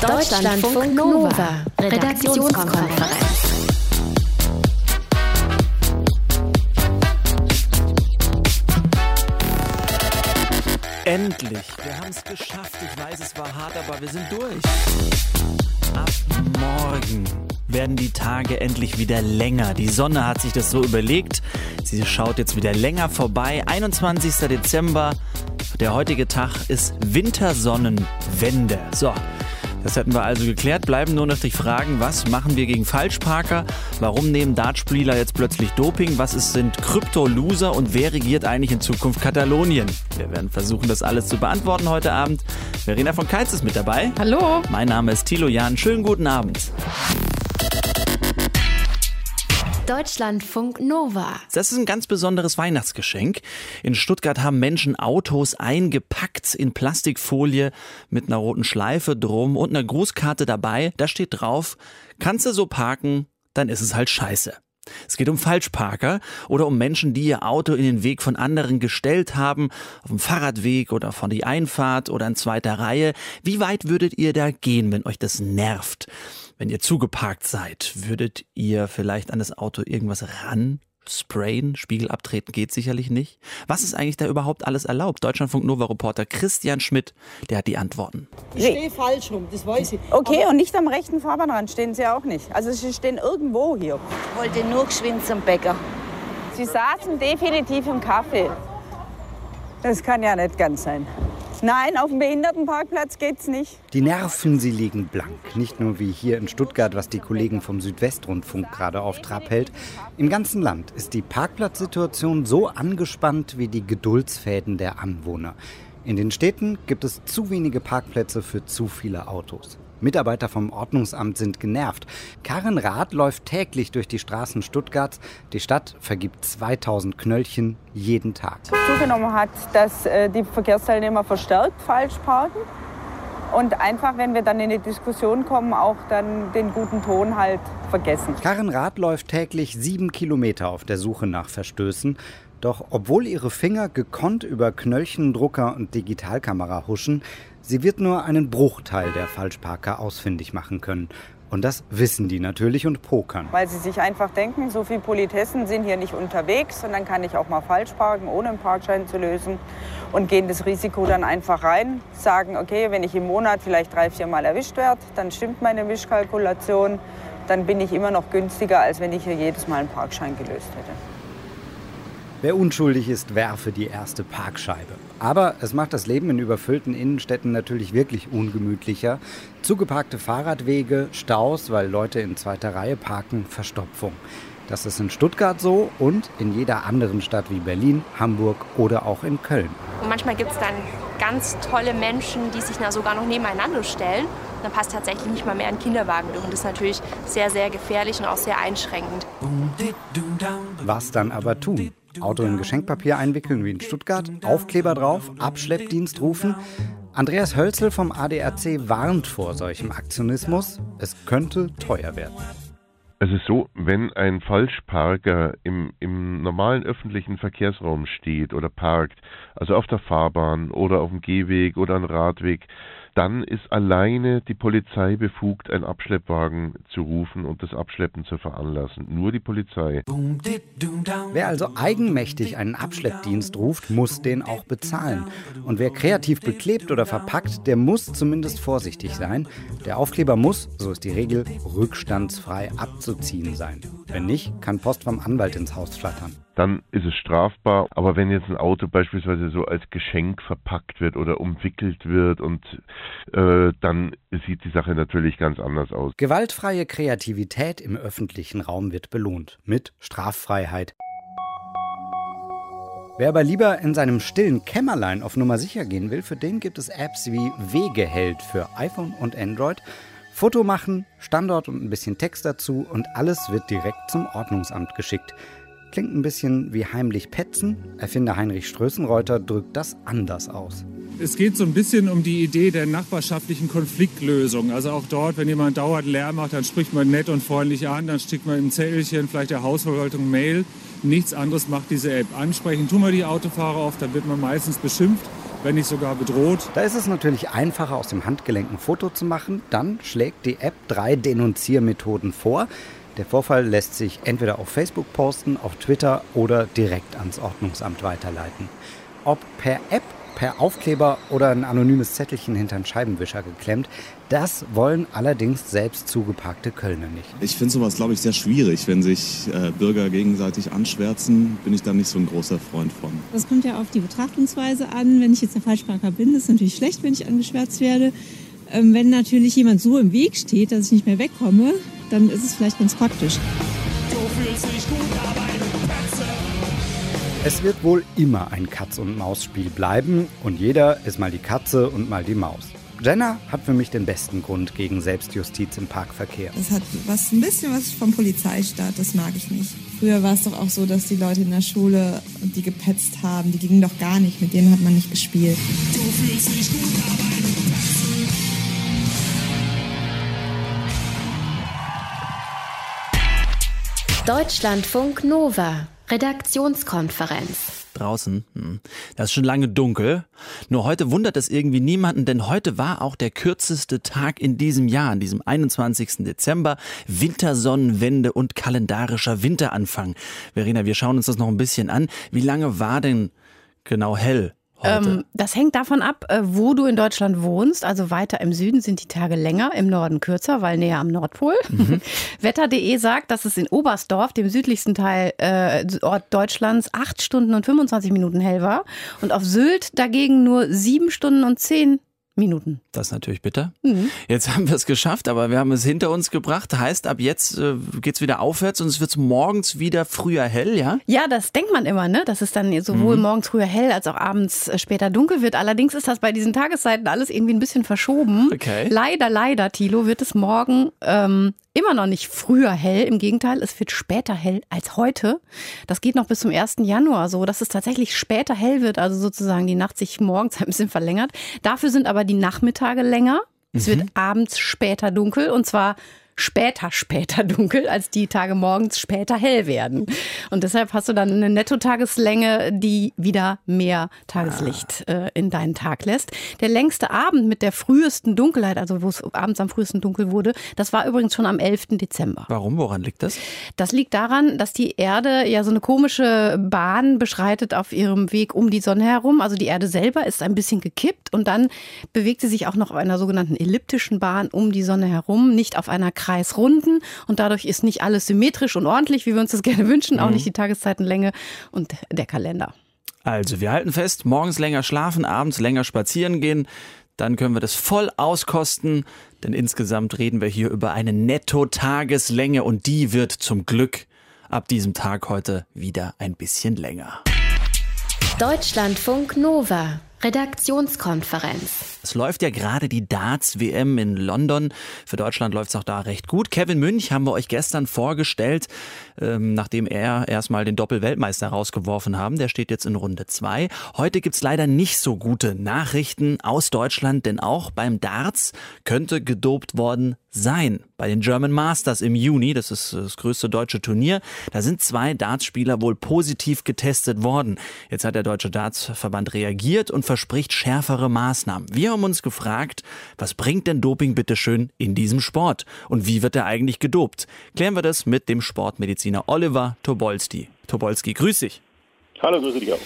Deutschlandfunk Nova, Redaktionskonferenz. Endlich, wir haben es geschafft. Ich weiß, es war hart, aber wir sind durch. Ab morgen werden die Tage endlich wieder länger. Die Sonne hat sich das so überlegt. Sie schaut jetzt wieder länger vorbei. 21. Dezember. Der heutige Tag ist Wintersonnenwende. So. Das hätten wir also geklärt. Bleiben nur noch die Fragen, was machen wir gegen Falschparker? Warum nehmen Dartspieler jetzt plötzlich Doping? Was ist, sind Krypto-Loser und wer regiert eigentlich in Zukunft Katalonien? Wir werden versuchen, das alles zu beantworten heute Abend. Verena von Keitz ist mit dabei. Hallo. Mein Name ist Thilo Jan. Schönen guten Abend. Deutschlandfunk Nova. Das ist ein ganz besonderes Weihnachtsgeschenk. In Stuttgart haben Menschen Autos eingepackt in Plastikfolie mit einer roten Schleife drum und einer Grußkarte dabei. Da steht drauf, kannst du so parken, dann ist es halt scheiße. Es geht um Falschparker oder um Menschen, die ihr Auto in den Weg von anderen gestellt haben, auf dem Fahrradweg oder von die Einfahrt oder in zweiter Reihe. Wie weit würdet ihr da gehen, wenn euch das nervt? Wenn ihr zugeparkt seid, würdet ihr vielleicht an das Auto irgendwas ran sprayen, Spiegel abtreten geht sicherlich nicht. Was ist eigentlich da überhaupt alles erlaubt? Deutschlandfunk Nova Reporter Christian Schmidt, der hat die Antworten. Ich stehe falsch rum, das weiß ich. Okay, und nicht am rechten Fahrbahnrand stehen Sie auch nicht. Also Sie stehen irgendwo hier. Ich wollte nur geschwind zum Bäcker. Sie saßen definitiv im Kaffee. Das kann ja nicht ganz sein. Nein, auf dem Behindertenparkplatz geht's nicht. Die Nerven, sie liegen blank. Nicht nur wie hier in Stuttgart, was die Kollegen vom Südwestrundfunk gerade auf Trab hält. Im ganzen Land ist die Parkplatzsituation so angespannt wie die Geduldsfäden der Anwohner. In den Städten gibt es zu wenige Parkplätze für zu viele Autos. Mitarbeiter vom Ordnungsamt sind genervt. Karin Rath läuft täglich durch die Straßen Stuttgarts. Die Stadt vergibt 2000 Knöllchen jeden Tag. Zugenommen hat, dass äh, die Verkehrsteilnehmer verstärkt falsch parken. Und einfach, wenn wir dann in die Diskussion kommen, auch dann den guten Ton halt vergessen. Karin Rath läuft täglich sieben Kilometer auf der Suche nach Verstößen. Doch obwohl ihre Finger gekonnt über Knöllchendrucker und Digitalkamera huschen, sie wird nur einen Bruchteil der Falschparker ausfindig machen können. Und das wissen die natürlich und pokern. Weil sie sich einfach denken, so viele Politessen sind hier nicht unterwegs und dann kann ich auch mal falsch parken, ohne einen Parkschein zu lösen. Und gehen das Risiko dann einfach rein, sagen, okay, wenn ich im Monat vielleicht drei, vier Mal erwischt werde, dann stimmt meine Mischkalkulation, dann bin ich immer noch günstiger, als wenn ich hier jedes Mal einen Parkschein gelöst hätte. Wer unschuldig ist, werfe die erste Parkscheibe. Aber es macht das Leben in überfüllten Innenstädten natürlich wirklich ungemütlicher. Zugeparkte Fahrradwege, Staus, weil Leute in zweiter Reihe parken, Verstopfung. Das ist in Stuttgart so und in jeder anderen Stadt wie Berlin, Hamburg oder auch in Köln. Und manchmal gibt es dann ganz tolle Menschen, die sich da sogar noch nebeneinander stellen. Dann passt tatsächlich nicht mal mehr ein Kinderwagen durch. Und das ist natürlich sehr, sehr gefährlich und auch sehr einschränkend. Was dann aber tun? Auto in Geschenkpapier einwickeln wie in Stuttgart, Aufkleber drauf, Abschleppdienst rufen. Andreas Hölzel vom ADAC warnt vor solchem Aktionismus. Es könnte teuer werden. Es ist so, wenn ein Falschparker im, im normalen öffentlichen Verkehrsraum steht oder parkt, also auf der Fahrbahn oder auf dem Gehweg oder am Radweg, dann ist alleine die Polizei befugt, einen Abschleppwagen zu rufen und das Abschleppen zu veranlassen. Nur die Polizei. Wer also eigenmächtig einen Abschleppdienst ruft, muss den auch bezahlen. Und wer kreativ beklebt oder verpackt, der muss zumindest vorsichtig sein. Der Aufkleber muss, so ist die Regel, rückstandsfrei abzuziehen sein. Wenn nicht, kann Post vom Anwalt ins Haus flattern dann ist es strafbar. Aber wenn jetzt ein Auto beispielsweise so als Geschenk verpackt wird oder umwickelt wird und äh, dann sieht die Sache natürlich ganz anders aus. Gewaltfreie Kreativität im öffentlichen Raum wird belohnt mit Straffreiheit. Wer aber lieber in seinem stillen Kämmerlein auf Nummer sicher gehen will, für den gibt es Apps wie Wegeheld für iPhone und Android. Foto machen, Standort und ein bisschen Text dazu und alles wird direkt zum Ordnungsamt geschickt. Klingt ein bisschen wie heimlich petzen. Erfinder Heinrich Strößenreuter drückt das anders aus. Es geht so ein bisschen um die Idee der nachbarschaftlichen Konfliktlösung. Also auch dort, wenn jemand dauernd Lärm macht, dann spricht man nett und freundlich an, dann schickt man im Zettelchen vielleicht der Hausverwaltung Mail. Nichts anderes macht diese App. Ansprechen tun wir die Autofahrer oft, dann wird man meistens beschimpft. Wenn nicht sogar bedroht. Da ist es natürlich einfacher, aus dem Handgelenk ein Foto zu machen. Dann schlägt die App drei Denunziermethoden vor. Der Vorfall lässt sich entweder auf Facebook posten, auf Twitter oder direkt ans Ordnungsamt weiterleiten. Ob per App, per Aufkleber oder ein anonymes Zettelchen hinter einen Scheibenwischer geklemmt, das wollen allerdings selbst zugeparkte Kölner nicht. Ich finde sowas, glaube ich, sehr schwierig. Wenn sich äh, Bürger gegenseitig anschwärzen, bin ich da nicht so ein großer Freund von. Das kommt ja auf die Betrachtungsweise an. Wenn ich jetzt der Falschparker bin, ist es natürlich schlecht, wenn ich angeschwärzt werde. Ähm, wenn natürlich jemand so im Weg steht, dass ich nicht mehr wegkomme, dann ist es vielleicht ganz praktisch. Du fühlst dich gut, aber es wird wohl immer ein Katz-und-Maus-Spiel bleiben und jeder ist mal die Katze und mal die Maus. Jenna hat für mich den besten Grund gegen Selbstjustiz im Parkverkehr. Es hat was ein bisschen was vom Polizeistaat, das mag ich nicht. Früher war es doch auch so, dass die Leute in der Schule, die gepetzt haben, die gingen doch gar nicht, mit denen hat man nicht gespielt. Du fühlst dich gut, aber Deutschlandfunk Nova Redaktionskonferenz. Draußen, hm. das ist schon lange dunkel. Nur heute wundert es irgendwie niemanden, denn heute war auch der kürzeste Tag in diesem Jahr, an diesem 21. Dezember. Wintersonnenwende und kalendarischer Winteranfang. Verena, wir schauen uns das noch ein bisschen an. Wie lange war denn genau hell ähm, das hängt davon ab, äh, wo du in Deutschland wohnst. Also weiter im Süden sind die Tage länger, im Norden kürzer, weil näher am Nordpol. Mhm. Wetter.de sagt, dass es in Oberstdorf, dem südlichsten Teil äh, Ort Deutschlands, acht Stunden und 25 Minuten hell war. Und auf Sylt dagegen nur sieben Stunden und zehn Minuten. Das ist natürlich bitter. Mhm. Jetzt haben wir es geschafft, aber wir haben es hinter uns gebracht. Heißt, ab jetzt äh, geht es wieder aufwärts und es wird morgens wieder früher hell, ja? Ja, das denkt man immer, ne? Dass es dann sowohl mhm. morgens früher hell als auch abends äh, später dunkel wird. Allerdings ist das bei diesen Tageszeiten alles irgendwie ein bisschen verschoben. Okay. Leider, leider, Tilo, wird es morgen ähm, immer noch nicht früher hell. Im Gegenteil, es wird später hell als heute. Das geht noch bis zum 1. Januar so, dass es tatsächlich später hell wird, also sozusagen die Nacht sich morgens ein bisschen verlängert. Dafür sind aber die Nachmittage länger. Es wird mhm. abends später dunkel und zwar später, später dunkel, als die Tage morgens später hell werden. Und deshalb hast du dann eine Nettotageslänge, die wieder mehr Tageslicht ah. äh, in deinen Tag lässt. Der längste Abend mit der frühesten Dunkelheit, also wo es abends am frühesten dunkel wurde, das war übrigens schon am 11. Dezember. Warum? Woran liegt das? Das liegt daran, dass die Erde ja so eine komische Bahn beschreitet auf ihrem Weg um die Sonne herum. Also die Erde selber ist ein bisschen gekippt und dann bewegt sie sich auch noch auf einer sogenannten elliptischen Bahn um die Sonne herum, nicht auf einer kreisrunden und dadurch ist nicht alles symmetrisch und ordentlich, wie wir uns das gerne wünschen, auch mhm. nicht die Tageszeitenlänge und der Kalender. Also, wir halten fest, morgens länger schlafen, abends länger spazieren gehen. Dann können wir das voll auskosten, denn insgesamt reden wir hier über eine Netto-Tageslänge und die wird zum Glück ab diesem Tag heute wieder ein bisschen länger. Deutschlandfunk Nova Redaktionskonferenz. Es läuft ja gerade die Darts-WM in London. Für Deutschland läuft es auch da recht gut. Kevin Münch haben wir euch gestern vorgestellt, ähm, nachdem er erstmal den Doppel-Weltmeister rausgeworfen haben. Der steht jetzt in Runde zwei. Heute gibt's leider nicht so gute Nachrichten aus Deutschland, denn auch beim Darts könnte gedopt worden sein. Bei den German Masters im Juni, das ist das größte deutsche Turnier, da sind zwei Dartspieler wohl positiv getestet worden. Jetzt hat der Deutsche Dartsverband reagiert und verspricht schärfere Maßnahmen. Wir haben uns gefragt, was bringt denn Doping bitteschön in diesem Sport? Und wie wird er eigentlich gedopt? Klären wir das mit dem Sportmediziner Oliver Tobolski. Tobolski, grüß dich. Hallo, grüße dich auch.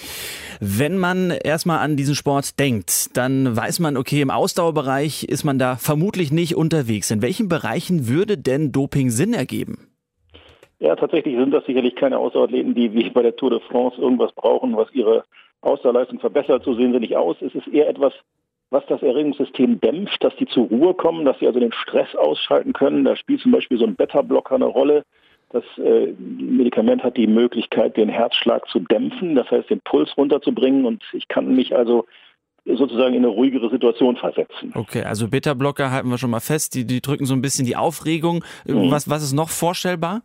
Wenn man erstmal an diesen Sport denkt, dann weiß man, okay, im Ausdauerbereich ist man da vermutlich nicht unterwegs. In welchen Bereichen würde denn Doping Sinn ergeben? Ja, tatsächlich sind das sicherlich keine Ausdauerathleten, die wie bei der Tour de France irgendwas brauchen, was ihre Ausdauerleistung verbessert, so sehen sie nicht aus. Es ist eher etwas, was das Erregungssystem dämpft, dass die zur Ruhe kommen, dass sie also den Stress ausschalten können. Da spielt zum Beispiel so ein Beta-Blocker eine Rolle. Das äh, Medikament hat die Möglichkeit, den Herzschlag zu dämpfen, das heißt den Puls runterzubringen und ich kann mich also sozusagen in eine ruhigere Situation versetzen. Okay, also Beta-Blocker halten wir schon mal fest, die, die drücken so ein bisschen die Aufregung. Mhm. Was, was ist noch vorstellbar?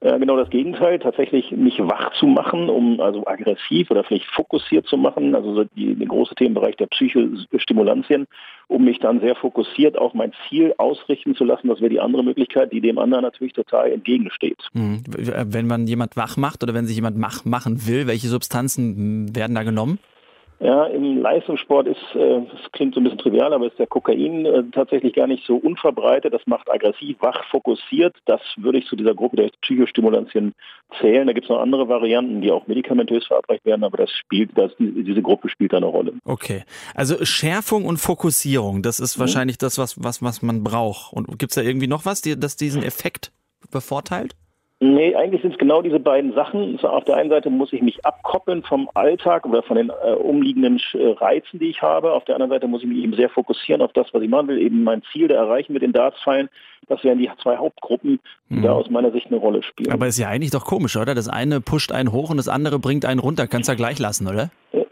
Äh, genau das Gegenteil, tatsächlich mich wach zu machen, um also aggressiv oder vielleicht fokussiert zu machen, also so die, der große Themenbereich der Psychostimulantien, um mich dann sehr fokussiert auf mein Ziel ausrichten zu lassen. Das wäre die andere Möglichkeit, die dem anderen natürlich total entgegensteht. Mhm. Wenn man jemand wach macht oder wenn sich jemand wach machen will, welche Substanzen werden da genommen? Ja, im Leistungssport ist, äh, das klingt so ein bisschen trivial, aber ist der Kokain äh, tatsächlich gar nicht so unverbreitet. Das macht aggressiv, wach, fokussiert. Das würde ich zu dieser Gruppe der Psychostimulantien zählen. Da gibt es noch andere Varianten, die auch medikamentös verabreicht werden, aber das spielt, das, diese Gruppe spielt da eine Rolle. Okay. Also Schärfung und Fokussierung, das ist mhm. wahrscheinlich das, was, was, was man braucht. Und gibt es da irgendwie noch was, die, das diesen Effekt bevorteilt? Nee, eigentlich sind es genau diese beiden Sachen. Auf der einen Seite muss ich mich abkoppeln vom Alltag oder von den äh, umliegenden äh, Reizen, die ich habe. Auf der anderen Seite muss ich mich eben sehr fokussieren auf das, was ich machen will, eben mein Ziel da erreichen mit den Dartspfeilen. Das wären die zwei Hauptgruppen, die mhm. da aus meiner Sicht eine Rolle spielen. Aber ist ja eigentlich doch komisch, oder? Das eine pusht einen hoch und das andere bringt einen runter. Kannst du ja gleich lassen, oder?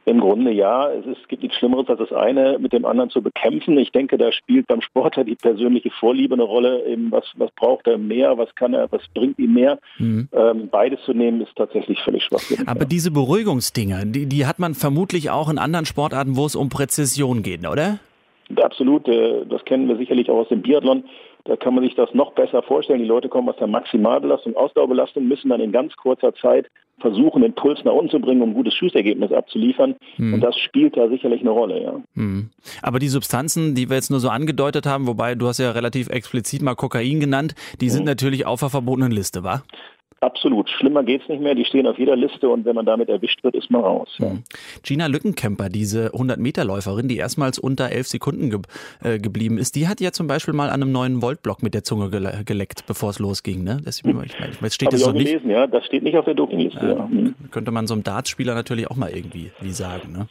Im Grunde ja. Es, ist, es gibt nichts Schlimmeres, als das eine mit dem anderen zu bekämpfen. Ich denke, da spielt beim Sportler die persönliche Vorliebe eine Rolle. Eben was, was braucht er mehr? Was kann er? Was bringt ihm mehr? Mhm. Ähm, beides zu nehmen ist tatsächlich völlig schwachsinnig. Aber diese Beruhigungsdinge, die, die hat man vermutlich auch in anderen Sportarten, wo es um Präzision geht, oder? Absolut. Äh, das kennen wir sicherlich auch aus dem Biathlon. Da kann man sich das noch besser vorstellen. Die Leute kommen aus der Maximalbelastung, Ausdauerbelastung, müssen dann in ganz kurzer Zeit versuchen, den Puls nach unten zu bringen, um ein gutes Schussergebnis abzuliefern. Hm. Und das spielt da sicherlich eine Rolle, ja. Hm. Aber die Substanzen, die wir jetzt nur so angedeutet haben, wobei du hast ja relativ explizit mal Kokain genannt, die sind hm. natürlich auf der verbotenen Liste, wa? Absolut. Schlimmer geht's nicht mehr. Die stehen auf jeder Liste und wenn man damit erwischt wird, ist man raus. Ja. Gina Lückenkämper, diese 100-Meter-Läuferin, die erstmals unter 11 Sekunden ge äh, geblieben ist, die hat ja zum Beispiel mal an einem neuen Voltblock mit der Zunge gele geleckt, bevor es losging. Ne? Das, ich meine, jetzt steht das so gelesen, Ja, das steht nicht auf der Dopingliste. Äh, ja. Hm. Könnte man so einem Dartspieler natürlich auch mal irgendwie wie sagen. Ne?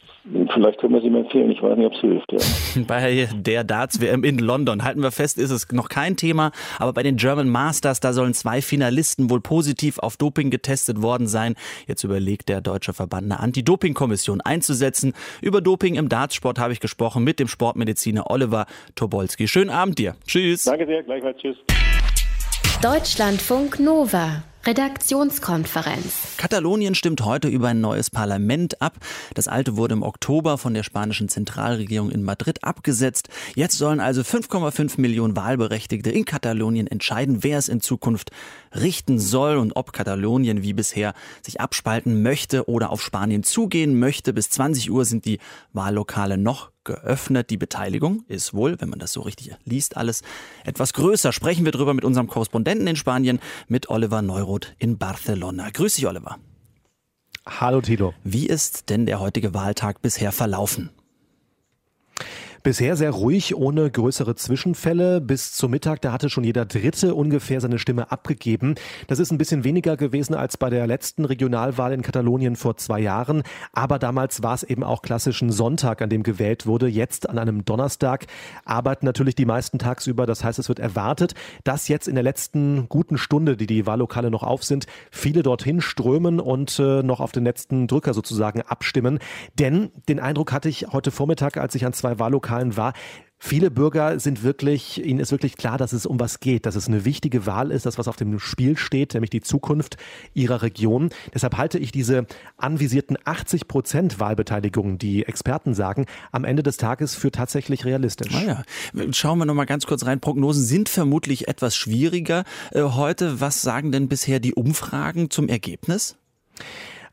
Vielleicht können wir es ihm empfehlen. Ich weiß nicht, ob es hilft. Ja. bei der Darts-WM in London, halten wir fest, ist es noch kein Thema. Aber bei den German Masters, da sollen zwei Finalisten wohl positiv positiv auf Doping getestet worden sein. Jetzt überlegt der Deutsche Verband eine Anti-Doping-Kommission einzusetzen. Über Doping im Dartsport habe ich gesprochen mit dem Sportmediziner Oliver Tobolski. Schönen Abend dir. Tschüss. Danke sehr, gleichfalls. Tschüss. Deutschlandfunk Nova. Redaktionskonferenz. Katalonien stimmt heute über ein neues Parlament ab. Das alte wurde im Oktober von der spanischen Zentralregierung in Madrid abgesetzt. Jetzt sollen also 5,5 Millionen Wahlberechtigte in Katalonien entscheiden, wer es in Zukunft richten soll und ob Katalonien wie bisher sich abspalten möchte oder auf Spanien zugehen möchte. Bis 20 Uhr sind die Wahllokale noch geöffnet. Die Beteiligung ist wohl, wenn man das so richtig liest, alles etwas größer. Sprechen wir drüber mit unserem Korrespondenten in Spanien, mit Oliver Neuroth in Barcelona. Grüß dich, Oliver. Hallo, Tilo. Wie ist denn der heutige Wahltag bisher verlaufen? Bisher sehr ruhig, ohne größere Zwischenfälle. Bis zum Mittag, da hatte schon jeder Dritte ungefähr seine Stimme abgegeben. Das ist ein bisschen weniger gewesen als bei der letzten Regionalwahl in Katalonien vor zwei Jahren. Aber damals war es eben auch klassisch ein Sonntag, an dem gewählt wurde. Jetzt an einem Donnerstag arbeiten natürlich die meisten tagsüber. Das heißt, es wird erwartet, dass jetzt in der letzten guten Stunde, die die Wahllokale noch auf sind, viele dorthin strömen und äh, noch auf den letzten Drücker sozusagen abstimmen. Denn den Eindruck hatte ich heute Vormittag, als ich an zwei Wahllokalen Wahlen war. Viele Bürger sind wirklich, ihnen ist wirklich klar, dass es um was geht, dass es eine wichtige Wahl ist, das was auf dem Spiel steht, nämlich die Zukunft ihrer Region. Deshalb halte ich diese anvisierten 80 Prozent Wahlbeteiligung, die Experten sagen, am Ende des Tages für tatsächlich realistisch. Ah ja. Schauen wir noch mal ganz kurz rein. Prognosen sind vermutlich etwas schwieriger äh, heute. Was sagen denn bisher die Umfragen zum Ergebnis?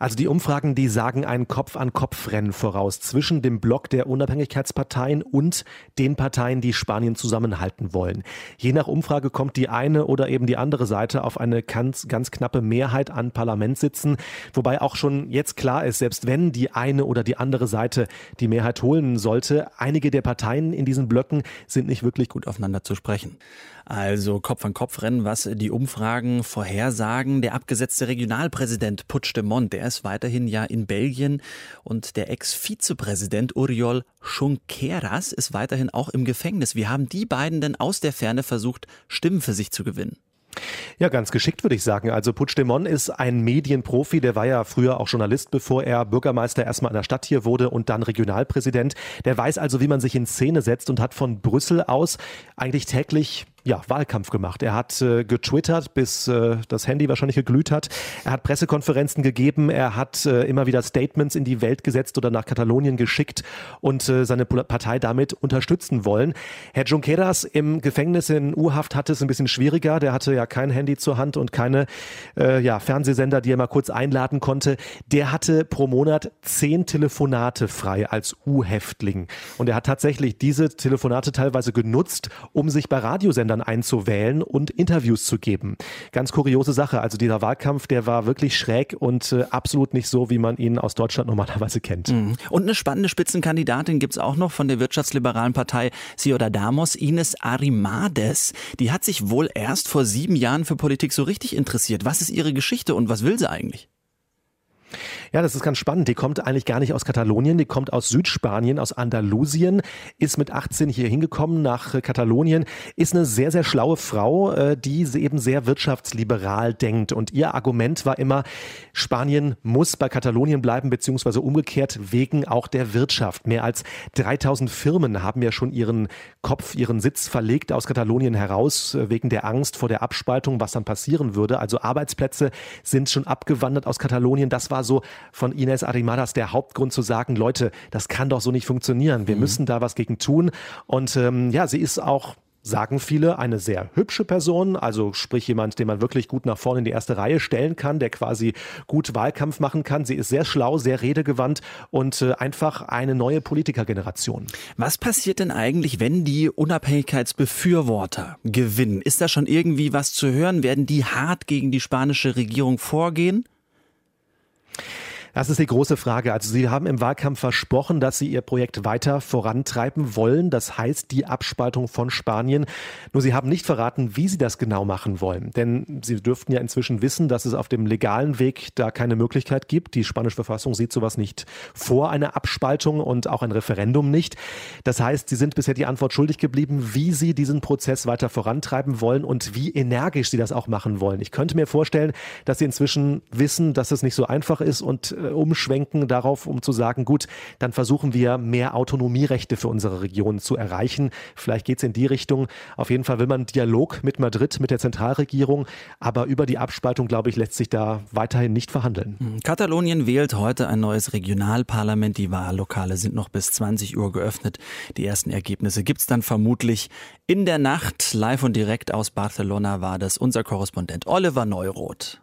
Also die Umfragen, die sagen ein Kopf-an-Kopf-Rennen voraus zwischen dem Block der Unabhängigkeitsparteien und den Parteien, die Spanien zusammenhalten wollen. Je nach Umfrage kommt die eine oder eben die andere Seite auf eine ganz, ganz knappe Mehrheit an Parlamentssitzen, wobei auch schon jetzt klar ist, selbst wenn die eine oder die andere Seite die Mehrheit holen sollte, einige der Parteien in diesen Blöcken sind nicht wirklich gut aufeinander zu sprechen. Also Kopf an Kopf rennen, was die Umfragen vorhersagen. Der abgesetzte Regionalpräsident Puigdemont, der ist weiterhin ja in Belgien und der Ex-Vizepräsident Uriol Junqueras ist weiterhin auch im Gefängnis. Wie haben die beiden denn aus der Ferne versucht, Stimmen für sich zu gewinnen? Ja, ganz geschickt würde ich sagen. Also Puigdemont ist ein Medienprofi, der war ja früher auch Journalist, bevor er Bürgermeister erstmal in der Stadt hier wurde und dann Regionalpräsident. Der weiß also, wie man sich in Szene setzt und hat von Brüssel aus eigentlich täglich ja, Wahlkampf gemacht. Er hat äh, getwittert, bis äh, das Handy wahrscheinlich geglüht hat. Er hat Pressekonferenzen gegeben. Er hat äh, immer wieder Statements in die Welt gesetzt oder nach Katalonien geschickt und äh, seine Partei damit unterstützen wollen. Herr Junqueras im Gefängnis in U-Haft hatte es ein bisschen schwieriger. Der hatte ja kein Handy zur Hand und keine äh, ja, Fernsehsender, die er mal kurz einladen konnte. Der hatte pro Monat zehn Telefonate frei als U-Häftling. Und er hat tatsächlich diese Telefonate teilweise genutzt, um sich bei Radiosendern dann einzuwählen und Interviews zu geben. Ganz kuriose Sache. Also dieser Wahlkampf, der war wirklich schräg und äh, absolut nicht so, wie man ihn aus Deutschland normalerweise kennt. Mhm. Und eine spannende Spitzenkandidatin gibt es auch noch von der wirtschaftsliberalen Partei Ciudadanos, Ines Arimades. Die hat sich wohl erst vor sieben Jahren für Politik so richtig interessiert. Was ist ihre Geschichte und was will sie eigentlich? Ja, das ist ganz spannend. Die kommt eigentlich gar nicht aus Katalonien, die kommt aus Südspanien, aus Andalusien, ist mit 18 hier hingekommen nach Katalonien, ist eine sehr, sehr schlaue Frau, äh, die eben sehr wirtschaftsliberal denkt. Und ihr Argument war immer, Spanien muss bei Katalonien bleiben, beziehungsweise umgekehrt wegen auch der Wirtschaft. Mehr als 3000 Firmen haben ja schon ihren Kopf, ihren Sitz verlegt aus Katalonien heraus, äh, wegen der Angst vor der Abspaltung, was dann passieren würde. Also Arbeitsplätze sind schon abgewandert aus Katalonien. Das war so von Ines Arimadas der Hauptgrund zu sagen, Leute, das kann doch so nicht funktionieren. Wir mhm. müssen da was gegen tun. Und ähm, ja, sie ist auch sagen viele, eine sehr hübsche Person, also sprich jemand, den man wirklich gut nach vorne in die erste Reihe stellen kann, der quasi gut Wahlkampf machen kann. Sie ist sehr schlau, sehr redegewandt und äh, einfach eine neue Politikergeneration. Was passiert denn eigentlich, wenn die Unabhängigkeitsbefürworter gewinnen? Ist da schon irgendwie was zu hören? Werden die hart gegen die spanische Regierung vorgehen? Das ist die große Frage. Also Sie haben im Wahlkampf versprochen, dass Sie Ihr Projekt weiter vorantreiben wollen. Das heißt die Abspaltung von Spanien. Nur Sie haben nicht verraten, wie Sie das genau machen wollen. Denn Sie dürften ja inzwischen wissen, dass es auf dem legalen Weg da keine Möglichkeit gibt. Die spanische Verfassung sieht sowas nicht vor, eine Abspaltung und auch ein Referendum nicht. Das heißt, Sie sind bisher die Antwort schuldig geblieben, wie Sie diesen Prozess weiter vorantreiben wollen und wie energisch Sie das auch machen wollen. Ich könnte mir vorstellen, dass Sie inzwischen wissen, dass es nicht so einfach ist und umschwenken darauf, um zu sagen, gut, dann versuchen wir mehr Autonomierechte für unsere Region zu erreichen. Vielleicht geht es in die Richtung. Auf jeden Fall will man Dialog mit Madrid, mit der Zentralregierung, aber über die Abspaltung, glaube ich, lässt sich da weiterhin nicht verhandeln. Hm, Katalonien wählt heute ein neues Regionalparlament. Die Wahllokale sind noch bis 20 Uhr geöffnet. Die ersten Ergebnisse gibt es dann vermutlich in der Nacht. Live und direkt aus Barcelona war das unser Korrespondent Oliver Neuroth.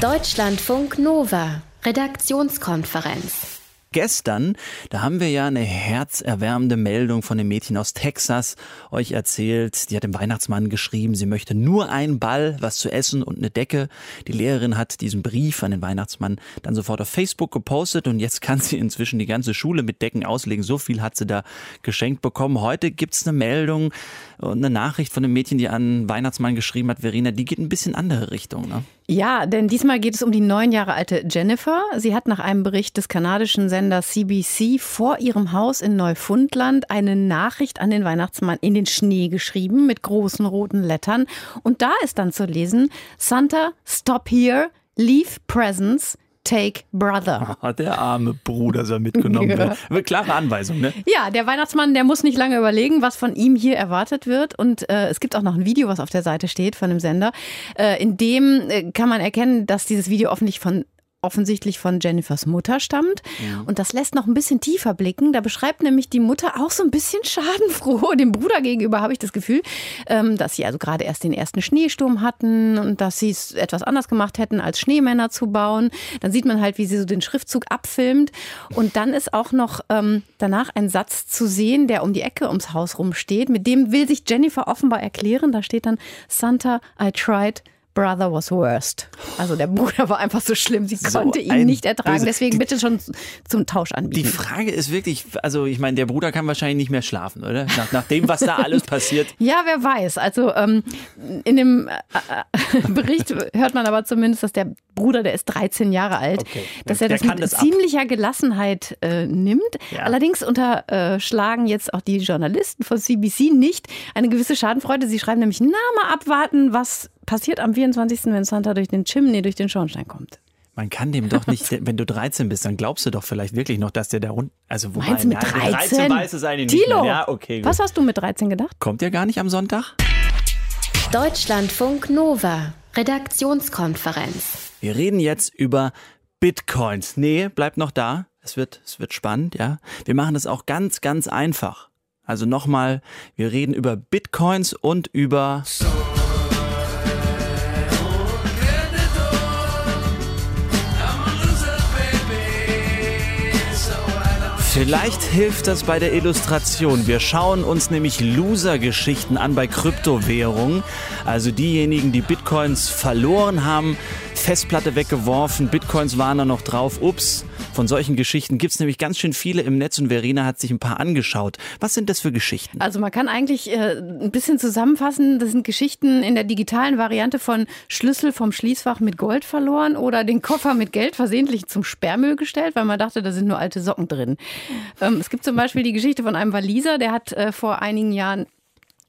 Deutschlandfunk Nova, Redaktionskonferenz. Gestern, da haben wir ja eine herzerwärmende Meldung von dem Mädchen aus Texas euch erzählt. Die hat dem Weihnachtsmann geschrieben, sie möchte nur einen Ball, was zu essen und eine Decke. Die Lehrerin hat diesen Brief an den Weihnachtsmann dann sofort auf Facebook gepostet und jetzt kann sie inzwischen die ganze Schule mit Decken auslegen. So viel hat sie da geschenkt bekommen. Heute gibt's eine Meldung und eine Nachricht von einem Mädchen, die an Weihnachtsmann geschrieben hat, Verena, die geht ein bisschen andere Richtung. Ne? Ja, denn diesmal geht es um die neun Jahre alte Jennifer. Sie hat nach einem Bericht des kanadischen Senders CBC vor ihrem Haus in Neufundland eine Nachricht an den Weihnachtsmann in den Schnee geschrieben mit großen roten Lettern. Und da ist dann zu lesen, Santa, stop here, leave presents, Take Brother. Der arme Bruder soll mitgenommen werden. Ja. Klare Anweisung, ne? Ja, der Weihnachtsmann, der muss nicht lange überlegen, was von ihm hier erwartet wird. Und äh, es gibt auch noch ein Video, was auf der Seite steht von dem Sender. Äh, in dem äh, kann man erkennen, dass dieses Video offensichtlich von offensichtlich von Jennifers Mutter stammt. Ja. Und das lässt noch ein bisschen tiefer blicken. Da beschreibt nämlich die Mutter auch so ein bisschen schadenfroh. Dem Bruder gegenüber habe ich das Gefühl, ähm, dass sie also gerade erst den ersten Schneesturm hatten und dass sie es etwas anders gemacht hätten, als Schneemänner zu bauen. Dann sieht man halt, wie sie so den Schriftzug abfilmt. Und dann ist auch noch ähm, danach ein Satz zu sehen, der um die Ecke ums Haus rumsteht. Mit dem will sich Jennifer offenbar erklären. Da steht dann, Santa, I tried brother was worst. Also der Bruder war einfach so schlimm, sie so konnte ihn nicht ertragen. Deswegen bitte schon zum Tausch anbieten. Die Frage ist wirklich, also ich meine, der Bruder kann wahrscheinlich nicht mehr schlafen, oder? Nach, nach dem, was da alles passiert. Ja, wer weiß. Also ähm, in dem äh, äh Bericht hört man aber zumindest, dass der Bruder, der ist 13 Jahre alt, okay. dass er das mit das ziemlicher Gelassenheit äh, nimmt. Ja. Allerdings unterschlagen jetzt auch die Journalisten von CBC nicht eine gewisse Schadenfreude. Sie schreiben nämlich, na mal abwarten, was passiert am 24., wenn Santa durch den Chimney, durch den Schornstein kommt? Man kann dem doch nicht, wenn du 13 bist, dann glaubst du doch vielleicht wirklich noch, dass der da rund. Also wobei, Meinst du mit 13? 13 weiß es eigentlich Tilo, nicht mehr. Ja, okay, gut. Was hast du mit 13 gedacht? Kommt der gar nicht am Sonntag? Deutschlandfunk Nova, Redaktionskonferenz. Wir reden jetzt über Bitcoins. Nee, bleibt noch da. Es wird, es wird spannend, ja. Wir machen es auch ganz, ganz einfach. Also nochmal, wir reden über Bitcoins und über. So. Vielleicht hilft das bei der Illustration. Wir schauen uns nämlich Loser-Geschichten an bei Kryptowährungen. Also diejenigen, die Bitcoins verloren haben, Festplatte weggeworfen, Bitcoins waren da noch drauf. Ups, von solchen Geschichten gibt es nämlich ganz schön viele im Netz und Verena hat sich ein paar angeschaut. Was sind das für Geschichten? Also man kann eigentlich äh, ein bisschen zusammenfassen, das sind Geschichten in der digitalen Variante von Schlüssel vom Schließfach mit Gold verloren oder den Koffer mit Geld versehentlich zum Sperrmüll gestellt, weil man dachte, da sind nur alte Socken drin. Ähm, es gibt zum Beispiel die Geschichte von einem Waliser, der hat äh, vor einigen Jahren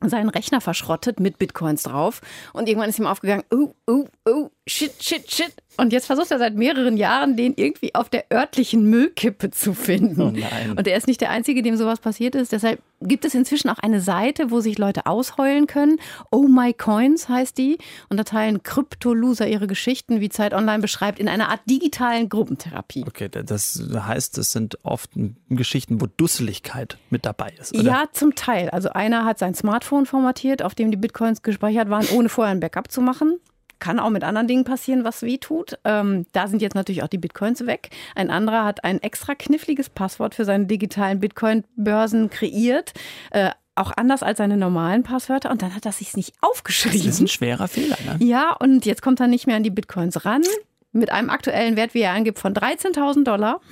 seinen Rechner verschrottet mit Bitcoins drauf. Und irgendwann ist ihm aufgegangen, oh, oh, oh, shit, shit, shit. Und jetzt versucht er seit mehreren Jahren, den irgendwie auf der örtlichen Müllkippe zu finden. Oh nein. Und er ist nicht der Einzige, dem sowas passiert ist. Deshalb gibt es inzwischen auch eine Seite, wo sich Leute ausheulen können. Oh My Coins heißt die. Und da teilen Krypto-Loser ihre Geschichten, wie Zeit Online beschreibt, in einer Art digitalen Gruppentherapie. Okay, das heißt, es sind oft Geschichten, wo Dusseligkeit mit dabei ist. Oder? Ja, zum Teil. Also einer hat sein Smartphone formatiert, auf dem die Bitcoins gespeichert waren, ohne vorher ein Backup zu machen. Kann auch mit anderen Dingen passieren, was weh tut. Ähm, da sind jetzt natürlich auch die Bitcoins weg. Ein anderer hat ein extra kniffliges Passwort für seine digitalen Bitcoin-Börsen kreiert. Äh, auch anders als seine normalen Passwörter und dann hat er sich nicht aufgeschrieben. Das ist ein schwerer Fehler, ne? Ja, und jetzt kommt er nicht mehr an die Bitcoins ran. Mit einem aktuellen Wert, wie er angibt, von 13.000 Dollar.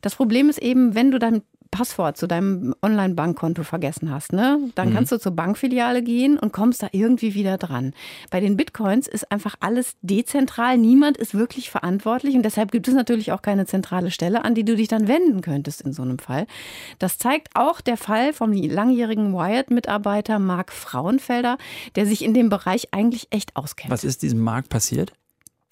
Das Problem ist eben, wenn du dann Passwort zu deinem Online-Bankkonto vergessen hast, ne? dann mhm. kannst du zur Bankfiliale gehen und kommst da irgendwie wieder dran. Bei den Bitcoins ist einfach alles dezentral. Niemand ist wirklich verantwortlich und deshalb gibt es natürlich auch keine zentrale Stelle, an die du dich dann wenden könntest in so einem Fall. Das zeigt auch der Fall vom langjährigen Wired-Mitarbeiter Mark Frauenfelder, der sich in dem Bereich eigentlich echt auskennt. Was ist diesem Mark passiert?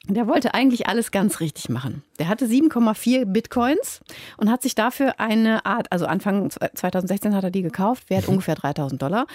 Der wollte eigentlich alles ganz richtig machen. Der hatte 7,4 Bitcoins und hat sich dafür eine Art, also Anfang 2016 hat er die gekauft, wert mhm. ungefähr 3000 Dollar,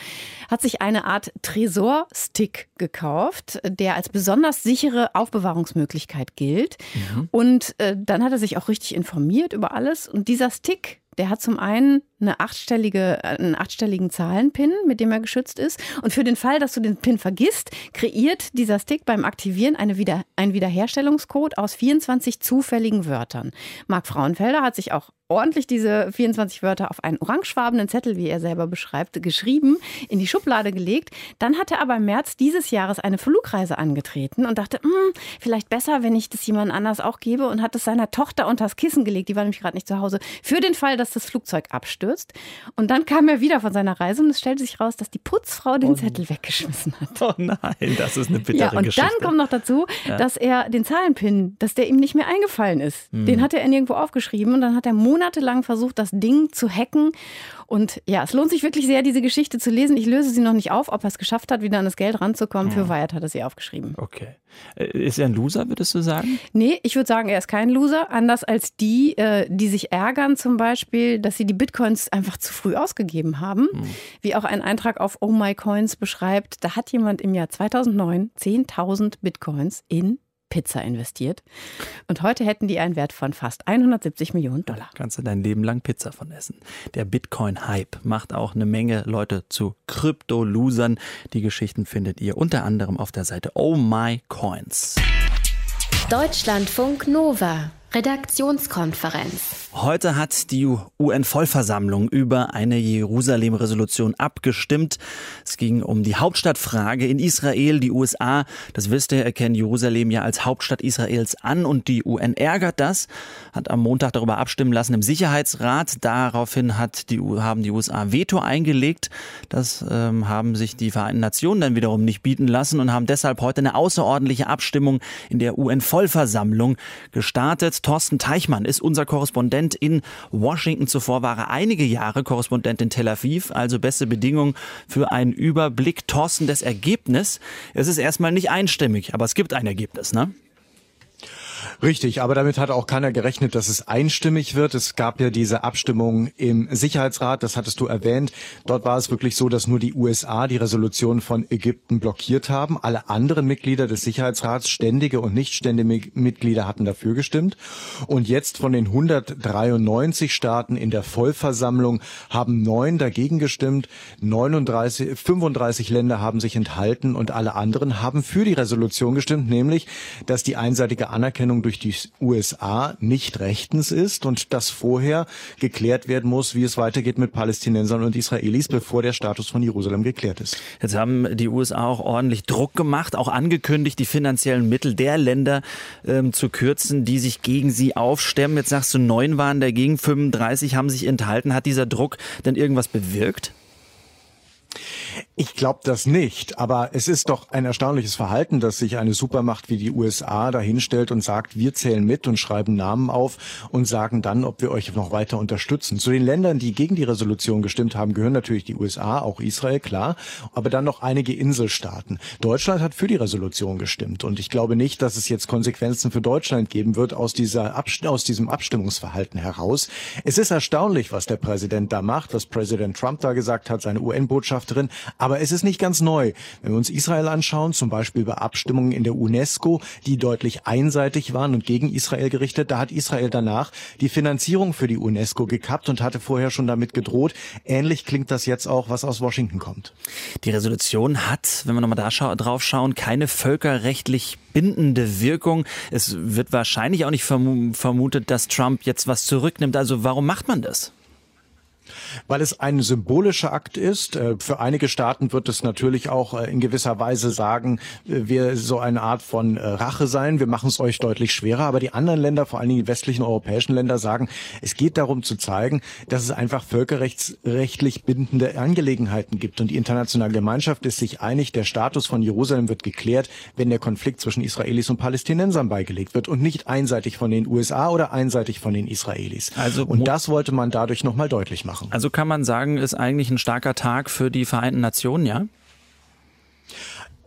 hat sich eine Art Tresorstick gekauft, der als besonders sichere Aufbewahrungsmöglichkeit gilt. Mhm. Und äh, dann hat er sich auch richtig informiert über alles. Und dieser Stick, der hat zum einen eine achtstellige, einen achtstelligen Zahlenpin, mit dem er geschützt ist. Und für den Fall, dass du den Pin vergisst, kreiert dieser Stick beim Aktivieren eine Wieder, einen Wiederherstellungscode aus 24 zufälligen Wörtern. Marc Frauenfelder hat sich auch ordentlich diese 24 Wörter auf einen orangefarbenen Zettel, wie er selber beschreibt, geschrieben, in die Schublade gelegt. Dann hat er aber im März dieses Jahres eine Flugreise angetreten und dachte, hm, vielleicht besser, wenn ich das jemand anders auch gebe und hat es seiner Tochter unter das Kissen gelegt, die war nämlich gerade nicht zu Hause, für den Fall, dass das Flugzeug abstürzt. Und dann kam er wieder von seiner Reise und es stellte sich raus, dass die Putzfrau den oh. Zettel weggeschmissen hat. Oh nein, das ist eine bittere ja, und Geschichte. dann kommt noch dazu, ja. dass er den Zahlenpin, dass der ihm nicht mehr eingefallen ist. Hm. Den hat er nirgendwo aufgeschrieben und dann hat er monatelang versucht, das Ding zu hacken. Und ja, es lohnt sich wirklich sehr, diese Geschichte zu lesen. Ich löse sie noch nicht auf, ob er es geschafft hat, wieder an das Geld ranzukommen. Für Wired hat er sie aufgeschrieben. Okay. Äh, ist er ein Loser, würdest du sagen? Nee, ich würde sagen, er ist kein Loser. Anders als die, äh, die sich ärgern zum Beispiel, dass sie die Bitcoins einfach zu früh ausgegeben haben. Hm. Wie auch ein Eintrag auf Oh My Coins beschreibt, da hat jemand im Jahr 2009 10.000 Bitcoins in Pizza investiert. Und heute hätten die einen Wert von fast 170 Millionen Dollar. Kannst du dein Leben lang Pizza von essen. Der Bitcoin-Hype macht auch eine Menge Leute zu Krypto-Losern. Die Geschichten findet ihr unter anderem auf der Seite Oh My Coins. Deutschlandfunk Nova. Redaktionskonferenz. Heute hat die UN-Vollversammlung über eine Jerusalem-Resolution abgestimmt. Es ging um die Hauptstadtfrage in Israel. Die USA, das wisst ihr, erkennen Jerusalem ja als Hauptstadt Israels an und die UN ärgert das, hat am Montag darüber abstimmen lassen im Sicherheitsrat. Daraufhin hat die, haben die USA Veto eingelegt. Das ähm, haben sich die Vereinten Nationen dann wiederum nicht bieten lassen und haben deshalb heute eine außerordentliche Abstimmung in der UN-Vollversammlung gestartet. Thorsten Teichmann ist unser Korrespondent in Washington. Zuvor war er einige Jahre Korrespondent in Tel Aviv, also beste Bedingungen für einen Überblick. Thorsten, das Ergebnis, es ist erstmal nicht einstimmig, aber es gibt ein Ergebnis, ne? Richtig, aber damit hat auch keiner gerechnet, dass es einstimmig wird. Es gab ja diese Abstimmung im Sicherheitsrat, das hattest du erwähnt. Dort war es wirklich so, dass nur die USA die Resolution von Ägypten blockiert haben. Alle anderen Mitglieder des Sicherheitsrats, ständige und nicht ständige Mitglieder, hatten dafür gestimmt. Und jetzt von den 193 Staaten in der Vollversammlung haben neun dagegen gestimmt, 39, 35 Länder haben sich enthalten und alle anderen haben für die Resolution gestimmt, nämlich, dass die einseitige Anerkennung durch die USA nicht rechtens ist und dass vorher geklärt werden muss, wie es weitergeht mit Palästinensern und Israelis, bevor der Status von Jerusalem geklärt ist. Jetzt haben die USA auch ordentlich Druck gemacht, auch angekündigt, die finanziellen Mittel der Länder ähm, zu kürzen, die sich gegen sie aufstemmen. Jetzt sagst du, neun waren dagegen, 35 haben sich enthalten. Hat dieser Druck denn irgendwas bewirkt? Ich glaube das nicht, aber es ist doch ein erstaunliches Verhalten, dass sich eine Supermacht wie die USA dahinstellt und sagt, wir zählen mit und schreiben Namen auf und sagen dann, ob wir euch noch weiter unterstützen. Zu den Ländern, die gegen die Resolution gestimmt haben, gehören natürlich die USA, auch Israel, klar, aber dann noch einige Inselstaaten. Deutschland hat für die Resolution gestimmt und ich glaube nicht, dass es jetzt Konsequenzen für Deutschland geben wird aus, dieser Abst aus diesem Abstimmungsverhalten heraus. Es ist erstaunlich, was der Präsident da macht, was Präsident Trump da gesagt hat, seine UN-Botschafterin, aber es ist nicht ganz neu. Wenn wir uns Israel anschauen, zum Beispiel bei Abstimmungen in der UNESCO, die deutlich einseitig waren und gegen Israel gerichtet, da hat Israel danach die Finanzierung für die UNESCO gekappt und hatte vorher schon damit gedroht. Ähnlich klingt das jetzt auch, was aus Washington kommt. Die Resolution hat, wenn wir nochmal da scha drauf schauen, keine völkerrechtlich bindende Wirkung. Es wird wahrscheinlich auch nicht vermutet, dass Trump jetzt was zurücknimmt. Also warum macht man das? Weil es ein symbolischer Akt ist. Äh, für einige Staaten wird es natürlich auch äh, in gewisser Weise sagen, äh, wir so eine Art von Rache sein. Wir machen es euch deutlich schwerer. Aber die anderen Länder, vor allen Dingen die westlichen europäischen Länder, sagen, es geht darum zu zeigen, dass es einfach völkerrechtsrechtlich bindende Angelegenheiten gibt. Und die internationale Gemeinschaft ist sich einig, der Status von Jerusalem wird geklärt, wenn der Konflikt zwischen Israelis und Palästinensern beigelegt wird und nicht einseitig von den USA oder einseitig von den Israelis. Also, und das wollte man dadurch nochmal deutlich machen. Also kann man sagen, ist eigentlich ein starker Tag für die Vereinten Nationen, ja?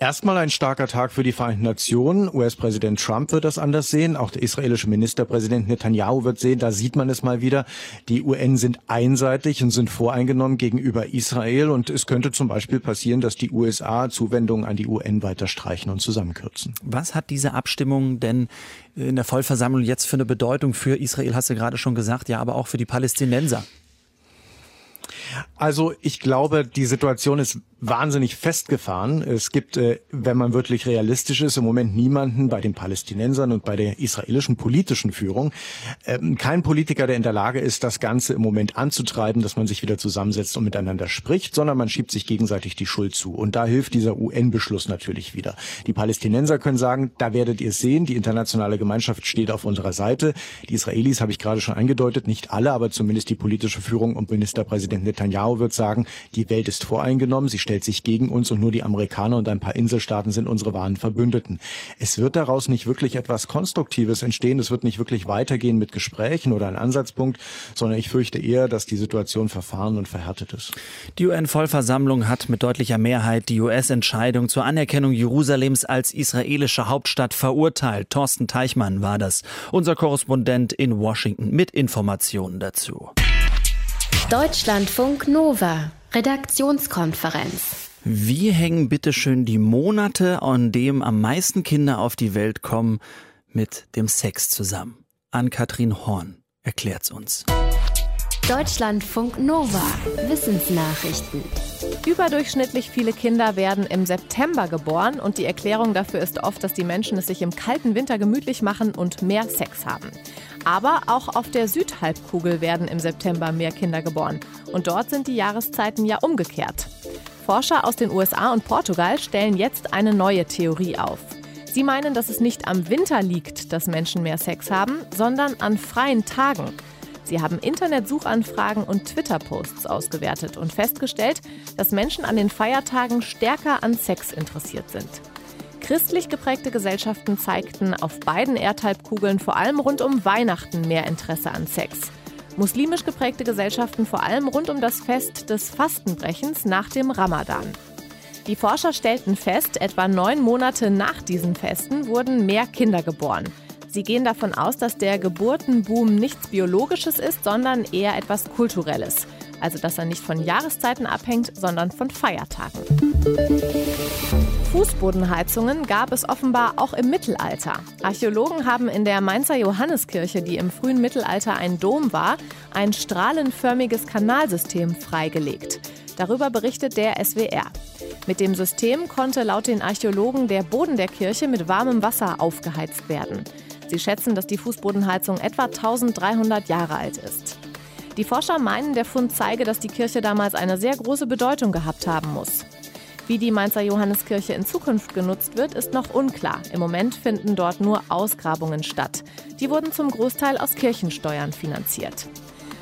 Erstmal ein starker Tag für die Vereinten Nationen. US-Präsident Trump wird das anders sehen. Auch der israelische Ministerpräsident Netanyahu wird sehen. Da sieht man es mal wieder. Die UN sind einseitig und sind voreingenommen gegenüber Israel. Und es könnte zum Beispiel passieren, dass die USA Zuwendungen an die UN weiter streichen und zusammenkürzen. Was hat diese Abstimmung denn in der Vollversammlung jetzt für eine Bedeutung für Israel? Hast du gerade schon gesagt, ja, aber auch für die Palästinenser? Also ich glaube, die Situation ist wahnsinnig festgefahren. Es gibt, äh, wenn man wirklich realistisch ist, im Moment niemanden bei den Palästinensern und bei der israelischen politischen Führung, ähm, kein Politiker, der in der Lage ist, das Ganze im Moment anzutreiben, dass man sich wieder zusammensetzt und miteinander spricht, sondern man schiebt sich gegenseitig die Schuld zu. Und da hilft dieser UN-Beschluss natürlich wieder. Die Palästinenser können sagen, da werdet ihr sehen, die internationale Gemeinschaft steht auf unserer Seite. Die Israelis habe ich gerade schon angedeutet, nicht alle, aber zumindest die politische Führung und Ministerpräsident Netanyahu wird sagen, die Welt ist voreingenommen, sie stellt sich gegen uns und nur die Amerikaner und ein paar Inselstaaten sind unsere wahren Verbündeten. Es wird daraus nicht wirklich etwas Konstruktives entstehen. Es wird nicht wirklich weitergehen mit Gesprächen oder ein Ansatzpunkt, sondern ich fürchte eher, dass die Situation verfahren und verhärtet ist. Die UN-Vollversammlung hat mit deutlicher Mehrheit die US-Entscheidung zur Anerkennung Jerusalems als israelische Hauptstadt verurteilt. Thorsten Teichmann war das, unser Korrespondent in Washington mit Informationen dazu. Deutschlandfunk Nova Redaktionskonferenz. Wie hängen bitteschön die Monate, an dem am meisten Kinder auf die Welt kommen, mit dem Sex zusammen? Ann-Kathrin Horn erklärt's uns. Deutschlandfunk Nova. Wissensnachrichten. Überdurchschnittlich viele Kinder werden im September geboren und die Erklärung dafür ist oft, dass die Menschen es sich im kalten Winter gemütlich machen und mehr Sex haben. Aber auch auf der Südhalbkugel werden im September mehr Kinder geboren. Und dort sind die Jahreszeiten ja umgekehrt. Forscher aus den USA und Portugal stellen jetzt eine neue Theorie auf. Sie meinen, dass es nicht am Winter liegt, dass Menschen mehr Sex haben, sondern an freien Tagen. Sie haben Internetsuchanfragen und Twitter-Posts ausgewertet und festgestellt, dass Menschen an den Feiertagen stärker an Sex interessiert sind. Christlich geprägte Gesellschaften zeigten auf beiden Erdhalbkugeln vor allem rund um Weihnachten mehr Interesse an Sex. Muslimisch geprägte Gesellschaften vor allem rund um das Fest des Fastenbrechens nach dem Ramadan. Die Forscher stellten fest, etwa neun Monate nach diesen Festen wurden mehr Kinder geboren. Sie gehen davon aus, dass der Geburtenboom nichts Biologisches ist, sondern eher etwas Kulturelles. Also dass er nicht von Jahreszeiten abhängt, sondern von Feiertagen. Fußbodenheizungen gab es offenbar auch im Mittelalter. Archäologen haben in der Mainzer Johanneskirche, die im frühen Mittelalter ein Dom war, ein strahlenförmiges Kanalsystem freigelegt. Darüber berichtet der SWR. Mit dem System konnte laut den Archäologen der Boden der Kirche mit warmem Wasser aufgeheizt werden. Sie schätzen, dass die Fußbodenheizung etwa 1300 Jahre alt ist. Die Forscher meinen, der Fund zeige, dass die Kirche damals eine sehr große Bedeutung gehabt haben muss. Wie die Mainzer Johanneskirche in Zukunft genutzt wird, ist noch unklar. Im Moment finden dort nur Ausgrabungen statt. Die wurden zum Großteil aus Kirchensteuern finanziert.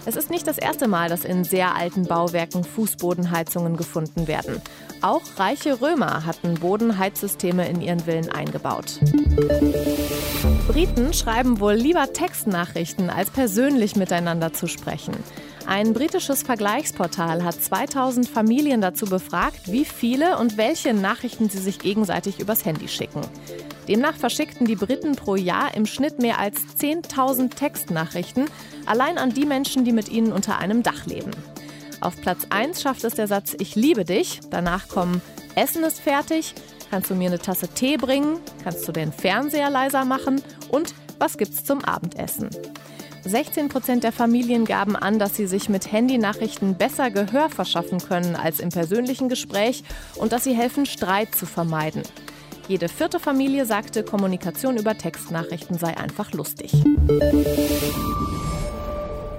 Es ist nicht das erste Mal, dass in sehr alten Bauwerken Fußbodenheizungen gefunden werden. Auch reiche Römer hatten Bodenheizsysteme in ihren Villen eingebaut. Briten schreiben wohl lieber Textnachrichten, als persönlich miteinander zu sprechen. Ein britisches Vergleichsportal hat 2000 Familien dazu befragt, wie viele und welche Nachrichten sie sich gegenseitig übers Handy schicken. Demnach verschickten die Briten pro Jahr im Schnitt mehr als 10.000 Textnachrichten, allein an die Menschen, die mit ihnen unter einem Dach leben. Auf Platz 1 schafft es der Satz Ich liebe dich. Danach kommen Essen ist fertig, kannst du mir eine Tasse Tee bringen, kannst du den Fernseher leiser machen und was gibt's zum Abendessen. 16 Prozent der Familien gaben an, dass sie sich mit Handynachrichten besser Gehör verschaffen können als im persönlichen Gespräch und dass sie helfen, Streit zu vermeiden. Jede vierte Familie sagte, Kommunikation über Textnachrichten sei einfach lustig.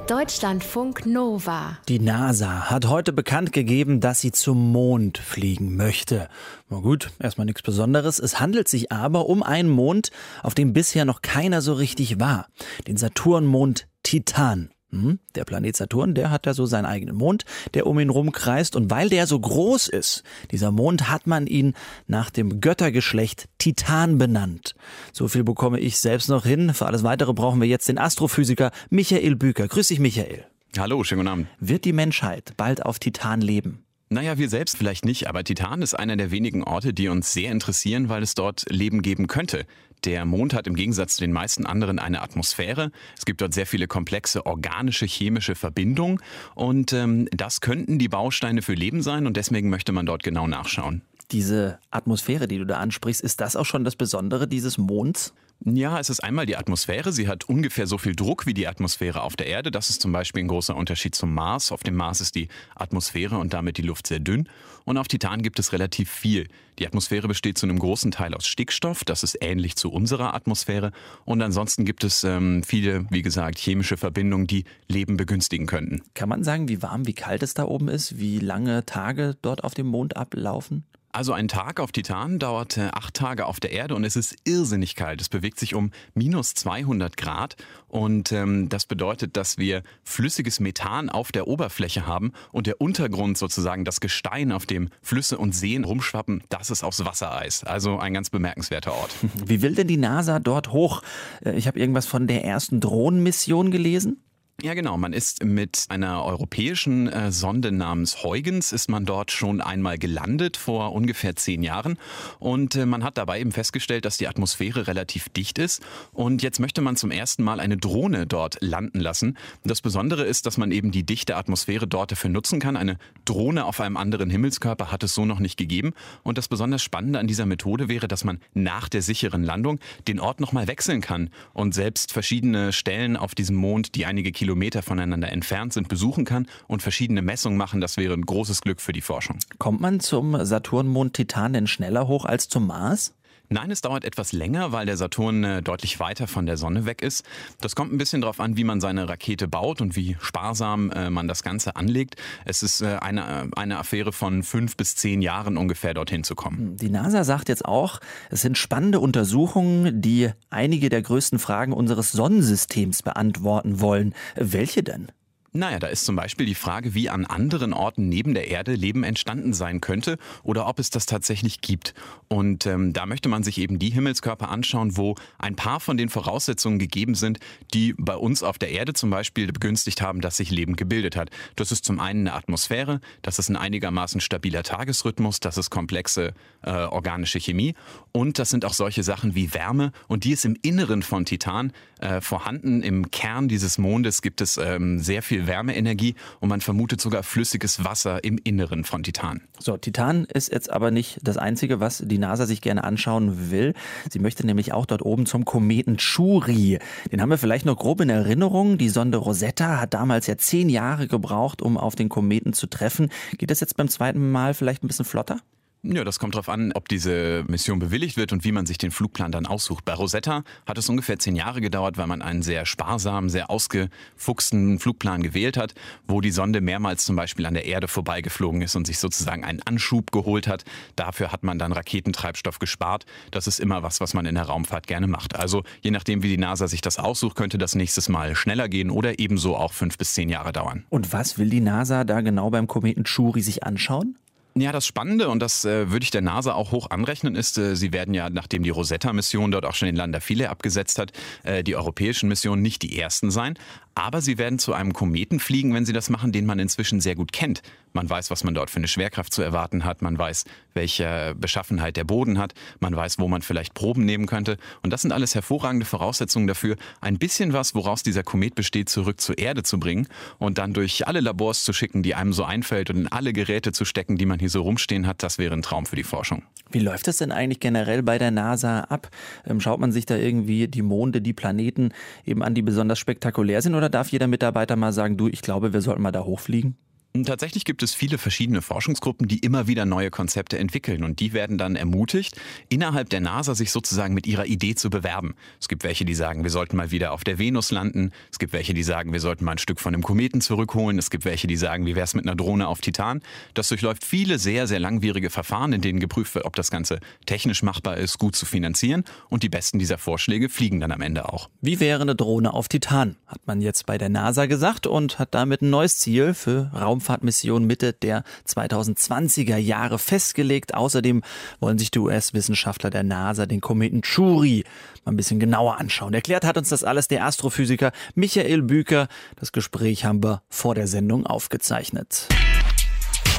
Deutschlandfunk Nova. Die NASA hat heute bekannt gegeben, dass sie zum Mond fliegen möchte. Na gut, erstmal nichts Besonderes. Es handelt sich aber um einen Mond, auf dem bisher noch keiner so richtig war. Den Saturnmond Titan. Hm? Der Planet Saturn, der hat ja so seinen eigenen Mond, der um ihn rumkreist. Und weil der so groß ist, dieser Mond, hat man ihn nach dem Göttergeschlecht Titan benannt. So viel bekomme ich selbst noch hin. Für alles Weitere brauchen wir jetzt den Astrophysiker Michael Büker. Grüß dich, Michael. Hallo, schönen guten Abend. Wird die Menschheit bald auf Titan leben? Naja, wir selbst vielleicht nicht, aber Titan ist einer der wenigen Orte, die uns sehr interessieren, weil es dort Leben geben könnte. Der Mond hat im Gegensatz zu den meisten anderen eine Atmosphäre. Es gibt dort sehr viele komplexe organische, chemische Verbindungen und ähm, das könnten die Bausteine für Leben sein und deswegen möchte man dort genau nachschauen. Diese Atmosphäre, die du da ansprichst, ist das auch schon das Besondere dieses Monds? Ja, es ist einmal die Atmosphäre. Sie hat ungefähr so viel Druck wie die Atmosphäre auf der Erde. Das ist zum Beispiel ein großer Unterschied zum Mars. Auf dem Mars ist die Atmosphäre und damit die Luft sehr dünn. Und auf Titan gibt es relativ viel. Die Atmosphäre besteht zu einem großen Teil aus Stickstoff. Das ist ähnlich zu unserer Atmosphäre. Und ansonsten gibt es ähm, viele, wie gesagt, chemische Verbindungen, die Leben begünstigen könnten. Kann man sagen, wie warm, wie kalt es da oben ist? Wie lange Tage dort auf dem Mond ablaufen? Also ein Tag auf Titan dauert acht Tage auf der Erde und es ist irrsinnig kalt. Es bewegt sich um minus 200 Grad und ähm, das bedeutet, dass wir flüssiges Methan auf der Oberfläche haben und der Untergrund sozusagen das Gestein, auf dem Flüsse und Seen rumschwappen, das ist aus Wassereis. Also ein ganz bemerkenswerter Ort. Wie will denn die NASA dort hoch? Äh, ich habe irgendwas von der ersten Drohnenmission gelesen. Ja, genau. Man ist mit einer europäischen äh, Sonde namens Huygens ist man dort schon einmal gelandet vor ungefähr zehn Jahren und äh, man hat dabei eben festgestellt, dass die Atmosphäre relativ dicht ist und jetzt möchte man zum ersten Mal eine Drohne dort landen lassen. Das Besondere ist, dass man eben die dichte Atmosphäre dort dafür nutzen kann. Eine Drohne auf einem anderen Himmelskörper hat es so noch nicht gegeben und das besonders Spannende an dieser Methode wäre, dass man nach der sicheren Landung den Ort nochmal wechseln kann und selbst verschiedene Stellen auf diesem Mond, die einige Kilometer voneinander entfernt sind, besuchen kann und verschiedene Messungen machen. Das wäre ein großes Glück für die Forschung. Kommt man zum Saturnmond Titan denn schneller hoch als zum Mars? Nein, es dauert etwas länger, weil der Saturn äh, deutlich weiter von der Sonne weg ist. Das kommt ein bisschen darauf an, wie man seine Rakete baut und wie sparsam äh, man das Ganze anlegt. Es ist äh, eine, eine Affäre von fünf bis zehn Jahren ungefähr dorthin zu kommen. Die NASA sagt jetzt auch, es sind spannende Untersuchungen, die einige der größten Fragen unseres Sonnensystems beantworten wollen. Welche denn? Naja, da ist zum Beispiel die Frage, wie an anderen Orten neben der Erde Leben entstanden sein könnte oder ob es das tatsächlich gibt. Und ähm, da möchte man sich eben die Himmelskörper anschauen, wo ein paar von den Voraussetzungen gegeben sind, die bei uns auf der Erde zum Beispiel begünstigt haben, dass sich Leben gebildet hat. Das ist zum einen eine Atmosphäre, das ist ein einigermaßen stabiler Tagesrhythmus, das ist komplexe äh, organische Chemie und das sind auch solche Sachen wie Wärme und die ist im Inneren von Titan äh, vorhanden. Im Kern dieses Mondes gibt es ähm, sehr viel Wärmeenergie und man vermutet sogar flüssiges Wasser im Inneren von Titan. So, Titan ist jetzt aber nicht das Einzige, was die NASA sich gerne anschauen will. Sie möchte nämlich auch dort oben zum Kometen Churi. Den haben wir vielleicht noch grob in Erinnerung. Die Sonde Rosetta hat damals ja zehn Jahre gebraucht, um auf den Kometen zu treffen. Geht das jetzt beim zweiten Mal vielleicht ein bisschen flotter? Ja, das kommt darauf an, ob diese Mission bewilligt wird und wie man sich den Flugplan dann aussucht. Bei Rosetta hat es ungefähr zehn Jahre gedauert, weil man einen sehr sparsamen, sehr ausgefuchsten Flugplan gewählt hat, wo die Sonde mehrmals zum Beispiel an der Erde vorbeigeflogen ist und sich sozusagen einen Anschub geholt hat. Dafür hat man dann Raketentreibstoff gespart. Das ist immer was, was man in der Raumfahrt gerne macht. Also je nachdem, wie die NASA sich das aussucht, könnte das nächstes Mal schneller gehen oder ebenso auch fünf bis zehn Jahre dauern. Und was will die NASA da genau beim Kometen Churi sich anschauen? Ja, das Spannende, und das äh, würde ich der NASA auch hoch anrechnen, ist, äh, sie werden ja, nachdem die Rosetta-Mission dort auch schon den Lander Philae abgesetzt hat, äh, die europäischen Missionen nicht die ersten sein. Aber sie werden zu einem Kometen fliegen, wenn sie das machen, den man inzwischen sehr gut kennt. Man weiß, was man dort für eine Schwerkraft zu erwarten hat. Man weiß, welche Beschaffenheit der Boden hat. Man weiß, wo man vielleicht Proben nehmen könnte. Und das sind alles hervorragende Voraussetzungen dafür, ein bisschen was, woraus dieser Komet besteht, zurück zur Erde zu bringen und dann durch alle Labors zu schicken, die einem so einfällt und in alle Geräte zu stecken, die man hier so rumstehen hat. Das wäre ein Traum für die Forschung. Wie läuft es denn eigentlich generell bei der NASA ab? Ähm, schaut man sich da irgendwie die Monde, die Planeten eben an, die besonders spektakulär sind? Oder darf jeder Mitarbeiter mal sagen, du, ich glaube, wir sollten mal da hochfliegen? Tatsächlich gibt es viele verschiedene Forschungsgruppen, die immer wieder neue Konzepte entwickeln und die werden dann ermutigt, innerhalb der NASA sich sozusagen mit ihrer Idee zu bewerben. Es gibt welche, die sagen, wir sollten mal wieder auf der Venus landen. Es gibt welche, die sagen, wir sollten mal ein Stück von einem Kometen zurückholen. Es gibt welche, die sagen, wie wäre es mit einer Drohne auf Titan. Das durchläuft viele sehr, sehr langwierige Verfahren, in denen geprüft wird, ob das Ganze technisch machbar ist, gut zu finanzieren. Und die besten dieser Vorschläge fliegen dann am Ende auch. Wie wäre eine Drohne auf Titan? Hat man jetzt bei der NASA gesagt und hat damit ein neues Ziel für Raum Raumfahrtmission Mitte der 2020er Jahre festgelegt. Außerdem wollen sich die US-Wissenschaftler der NASA den Kometen Churi mal ein bisschen genauer anschauen. Erklärt hat uns das alles der Astrophysiker Michael Büker. Das Gespräch haben wir vor der Sendung aufgezeichnet.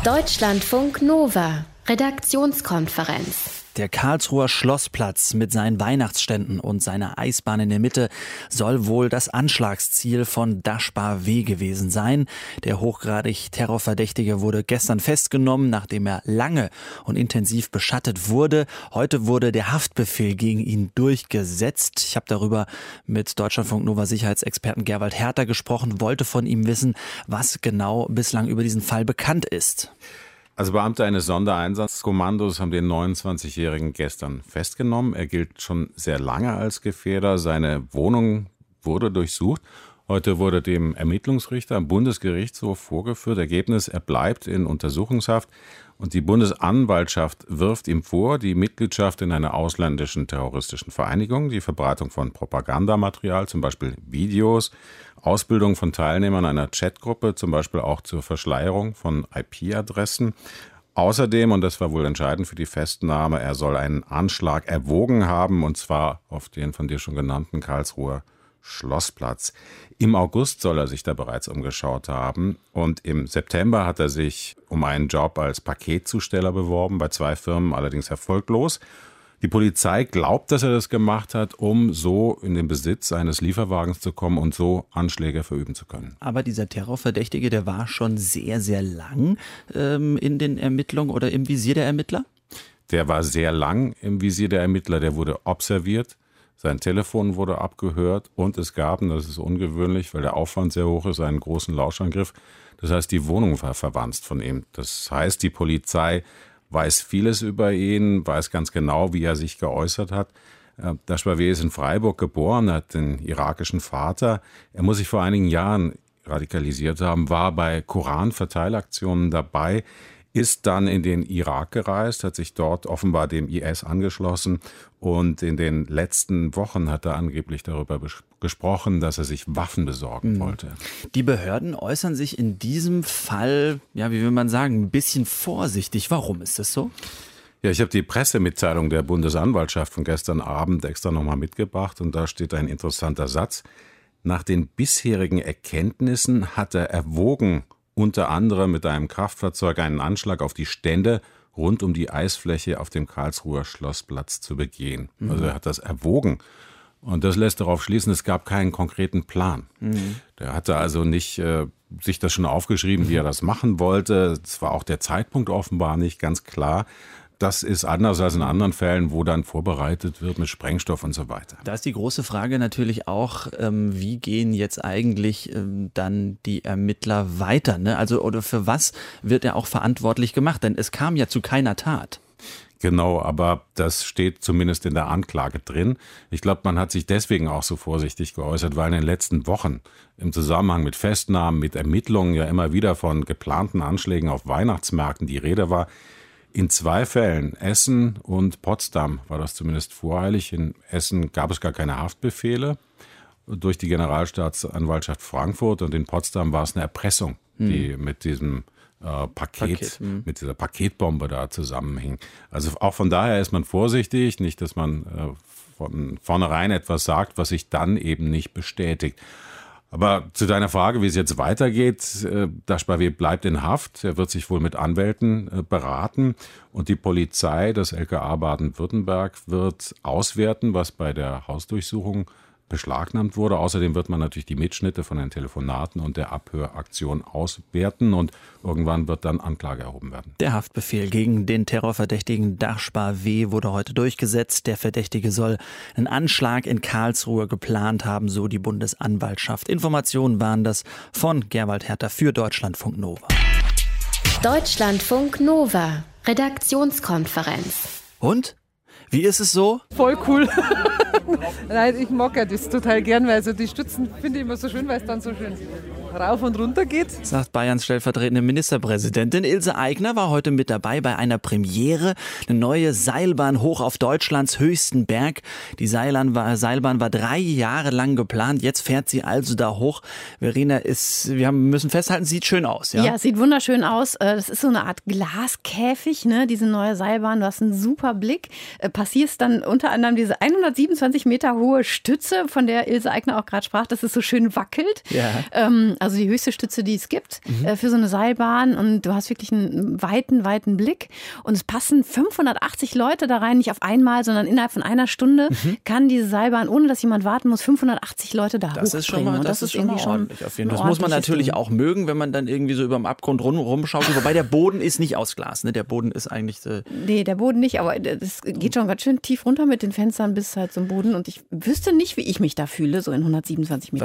Deutschlandfunk Nova, Redaktionskonferenz. Der Karlsruher Schlossplatz mit seinen Weihnachtsständen und seiner Eisbahn in der Mitte soll wohl das Anschlagsziel von Dashbar W gewesen sein. Der hochgradig Terrorverdächtige wurde gestern festgenommen, nachdem er lange und intensiv beschattet wurde. Heute wurde der Haftbefehl gegen ihn durchgesetzt. Ich habe darüber mit Deutschlandfunk Nova Sicherheitsexperten Gerwald Herter gesprochen, wollte von ihm wissen, was genau bislang über diesen Fall bekannt ist. Also Beamte eines Sondereinsatzkommandos haben den 29-Jährigen gestern festgenommen. Er gilt schon sehr lange als Gefährder. Seine Wohnung wurde durchsucht. Heute wurde dem Ermittlungsrichter am Bundesgerichtshof vorgeführt. Ergebnis, er bleibt in Untersuchungshaft und die Bundesanwaltschaft wirft ihm vor, die Mitgliedschaft in einer ausländischen terroristischen Vereinigung, die Verbreitung von Propagandamaterial, zum Beispiel Videos, Ausbildung von Teilnehmern einer Chatgruppe, zum Beispiel auch zur Verschleierung von IP-Adressen. Außerdem, und das war wohl entscheidend für die Festnahme, er soll einen Anschlag erwogen haben, und zwar auf den von dir schon genannten Karlsruher Schlossplatz. Im August soll er sich da bereits umgeschaut haben und im September hat er sich um einen Job als Paketzusteller beworben, bei zwei Firmen allerdings erfolglos. Die Polizei glaubt, dass er das gemacht hat, um so in den Besitz eines Lieferwagens zu kommen und so Anschläge verüben zu können. Aber dieser Terrorverdächtige, der war schon sehr, sehr lang ähm, in den Ermittlungen oder im Visier der Ermittler? Der war sehr lang im Visier der Ermittler, der wurde observiert. Sein Telefon wurde abgehört und es gab, und das ist ungewöhnlich, weil der Aufwand sehr hoch ist, einen großen Lauschangriff. Das heißt, die Wohnung war verwandt von ihm. Das heißt, die Polizei weiß vieles über ihn, weiß ganz genau, wie er sich geäußert hat. Äh, Dashbavé ist in Freiburg geboren, hat den irakischen Vater. Er muss sich vor einigen Jahren radikalisiert haben, war bei Koran-Verteilaktionen dabei. Ist dann in den Irak gereist, hat sich dort offenbar dem IS angeschlossen und in den letzten Wochen hat er angeblich darüber gesprochen, dass er sich Waffen besorgen mhm. wollte. Die Behörden äußern sich in diesem Fall, ja, wie will man sagen, ein bisschen vorsichtig. Warum ist das so? Ja, ich habe die Pressemitteilung der Bundesanwaltschaft von gestern Abend extra nochmal mitgebracht und da steht ein interessanter Satz. Nach den bisherigen Erkenntnissen hat er erwogen, unter anderem mit einem Kraftfahrzeug einen Anschlag auf die Stände rund um die Eisfläche auf dem Karlsruher Schlossplatz zu begehen. Mhm. Also er hat das erwogen. Und das lässt darauf schließen, es gab keinen konkreten Plan. Mhm. Der hatte also nicht äh, sich das schon aufgeschrieben, wie er das machen wollte. Es war auch der Zeitpunkt offenbar nicht ganz klar. Das ist anders als in anderen Fällen, wo dann vorbereitet wird mit Sprengstoff und so weiter. Da ist die große Frage natürlich auch, ähm, wie gehen jetzt eigentlich ähm, dann die Ermittler weiter? Ne? Also, oder für was wird er auch verantwortlich gemacht? Denn es kam ja zu keiner Tat. Genau, aber das steht zumindest in der Anklage drin. Ich glaube, man hat sich deswegen auch so vorsichtig geäußert, weil in den letzten Wochen im Zusammenhang mit Festnahmen, mit Ermittlungen ja immer wieder von geplanten Anschlägen auf Weihnachtsmärkten die Rede war. In zwei Fällen, Essen und Potsdam, war das zumindest voreilig. In Essen gab es gar keine Haftbefehle durch die Generalstaatsanwaltschaft Frankfurt und in Potsdam war es eine Erpressung, hm. die mit diesem äh, Paket, Paket hm. mit dieser Paketbombe da zusammenhing. Also auch von daher ist man vorsichtig, nicht, dass man äh, von vornherein etwas sagt, was sich dann eben nicht bestätigt. Aber zu deiner Frage, wie es jetzt weitergeht, äh, Daschbavé bleibt in Haft. Er wird sich wohl mit Anwälten äh, beraten. Und die Polizei, das LKA Baden-Württemberg, wird auswerten, was bei der Hausdurchsuchung beschlagnahmt wurde. Außerdem wird man natürlich die Mitschnitte von den Telefonaten und der Abhöraktion auswerten und irgendwann wird dann Anklage erhoben werden. Der Haftbefehl gegen den Terrorverdächtigen Dachspar W. wurde heute durchgesetzt. Der Verdächtige soll einen Anschlag in Karlsruhe geplant haben, so die Bundesanwaltschaft. Informationen waren das von Gerwald Hertha für Deutschlandfunk Nova. Deutschlandfunk Nova, Redaktionskonferenz. Und? Wie ist es so? Voll cool. Nein, ich mag ja das total gern, weil also die Stützen finde ich immer so schön, weil es dann so schön rauf und runter geht. Sagt Bayerns stellvertretende Ministerpräsidentin Ilse Aigner war heute mit dabei bei einer Premiere. Eine neue Seilbahn hoch auf Deutschlands höchsten Berg. Die Seilbahn war, Seilbahn war drei Jahre lang geplant. Jetzt fährt sie also da hoch. Verena ist, wir haben, müssen festhalten, sieht schön aus. Ja, ja sieht wunderschön aus. Äh, das ist so eine Art Glaskäfig, ne? diese neue Seilbahn. Du hast einen super Blick. Äh, passierst dann unter anderem diese 127 Meter hohe Stütze, von der Ilse Aigner auch gerade sprach, dass es so schön wackelt. Ja. Ähm, also die höchste Stütze, die es gibt mhm. äh, für so eine Seilbahn. Und du hast wirklich einen weiten, weiten Blick. Und es passen 580 Leute da rein, nicht auf einmal, sondern innerhalb von einer Stunde mhm. kann diese Seilbahn, ohne dass jemand warten muss, 580 Leute da das ist schon mal, das, das ist schon ordentlich. Auf jeden Fall. Das muss man natürlich Ding. auch mögen, wenn man dann irgendwie so über dem Abgrund rum, rumschaut. Wobei der Boden ist nicht aus Glas. Ne? Der Boden ist eigentlich. Äh nee, der Boden nicht, aber das geht schon ganz schön tief runter mit den Fenstern bis halt zum Boden. Und ich wüsste nicht, wie ich mich da fühle, so in 127 Meter.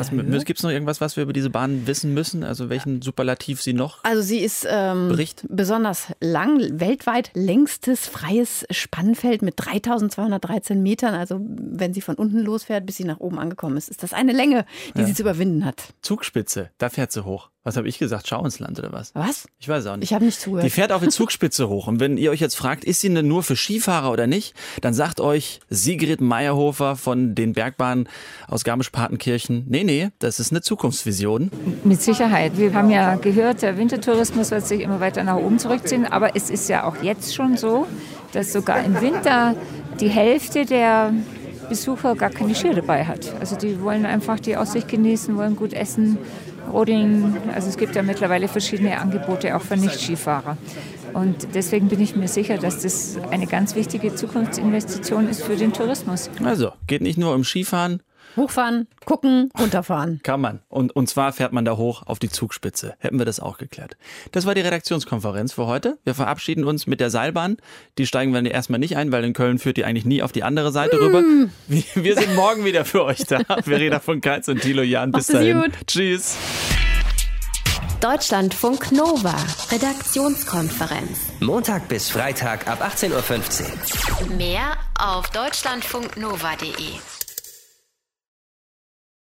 Gibt es noch irgendwas, was wir über diese Bahn wissen müssen? Also welchen Superlativ sie noch? Also sie ist ähm, Bericht? besonders lang, weltweit längstes freies Spannfeld mit 3213 Metern. Also wenn sie von unten losfährt, bis sie nach oben angekommen ist, ist das eine Länge, die ja. sie zu überwinden hat. Zugspitze, da fährt sie hoch. Was habe ich gesagt? Schau ins Land oder was? Was? Ich weiß auch nicht. Ich habe nicht zugehört. Die fährt auf die Zugspitze hoch. Und wenn ihr euch jetzt fragt, ist sie denn nur für Skifahrer oder nicht, dann sagt euch Sigrid Meyerhofer von den Bergbahnen aus Garmisch-Partenkirchen, nee, nee, das ist eine Zukunftsvision. Mit Sicherheit. Wir haben ja gehört, der Wintertourismus wird sich immer weiter nach oben zurückziehen. Aber es ist ja auch jetzt schon so, dass sogar im Winter die Hälfte der Besucher gar keine Skier dabei hat. Also die wollen einfach die Aussicht genießen, wollen gut essen Roding, also es gibt ja mittlerweile verschiedene Angebote auch für Nicht-Skifahrer. Und deswegen bin ich mir sicher, dass das eine ganz wichtige Zukunftsinvestition ist für den Tourismus. Also, geht nicht nur um Skifahren, Hochfahren, gucken, runterfahren. Kann man. Und, und zwar fährt man da hoch auf die Zugspitze. Hätten wir das auch geklärt. Das war die Redaktionskonferenz für heute. Wir verabschieden uns mit der Seilbahn. Die steigen wir erstmal nicht ein, weil in Köln führt die eigentlich nie auf die andere Seite mm. rüber. Wir, wir, sind morgen wieder für euch da. Verena von Keitz und Thilo Jan. Bis dahin. Gut. Tschüss. Deutschlandfunk Nova. Redaktionskonferenz. Montag bis Freitag ab 18.15 Uhr. Mehr auf deutschlandfunknova.de.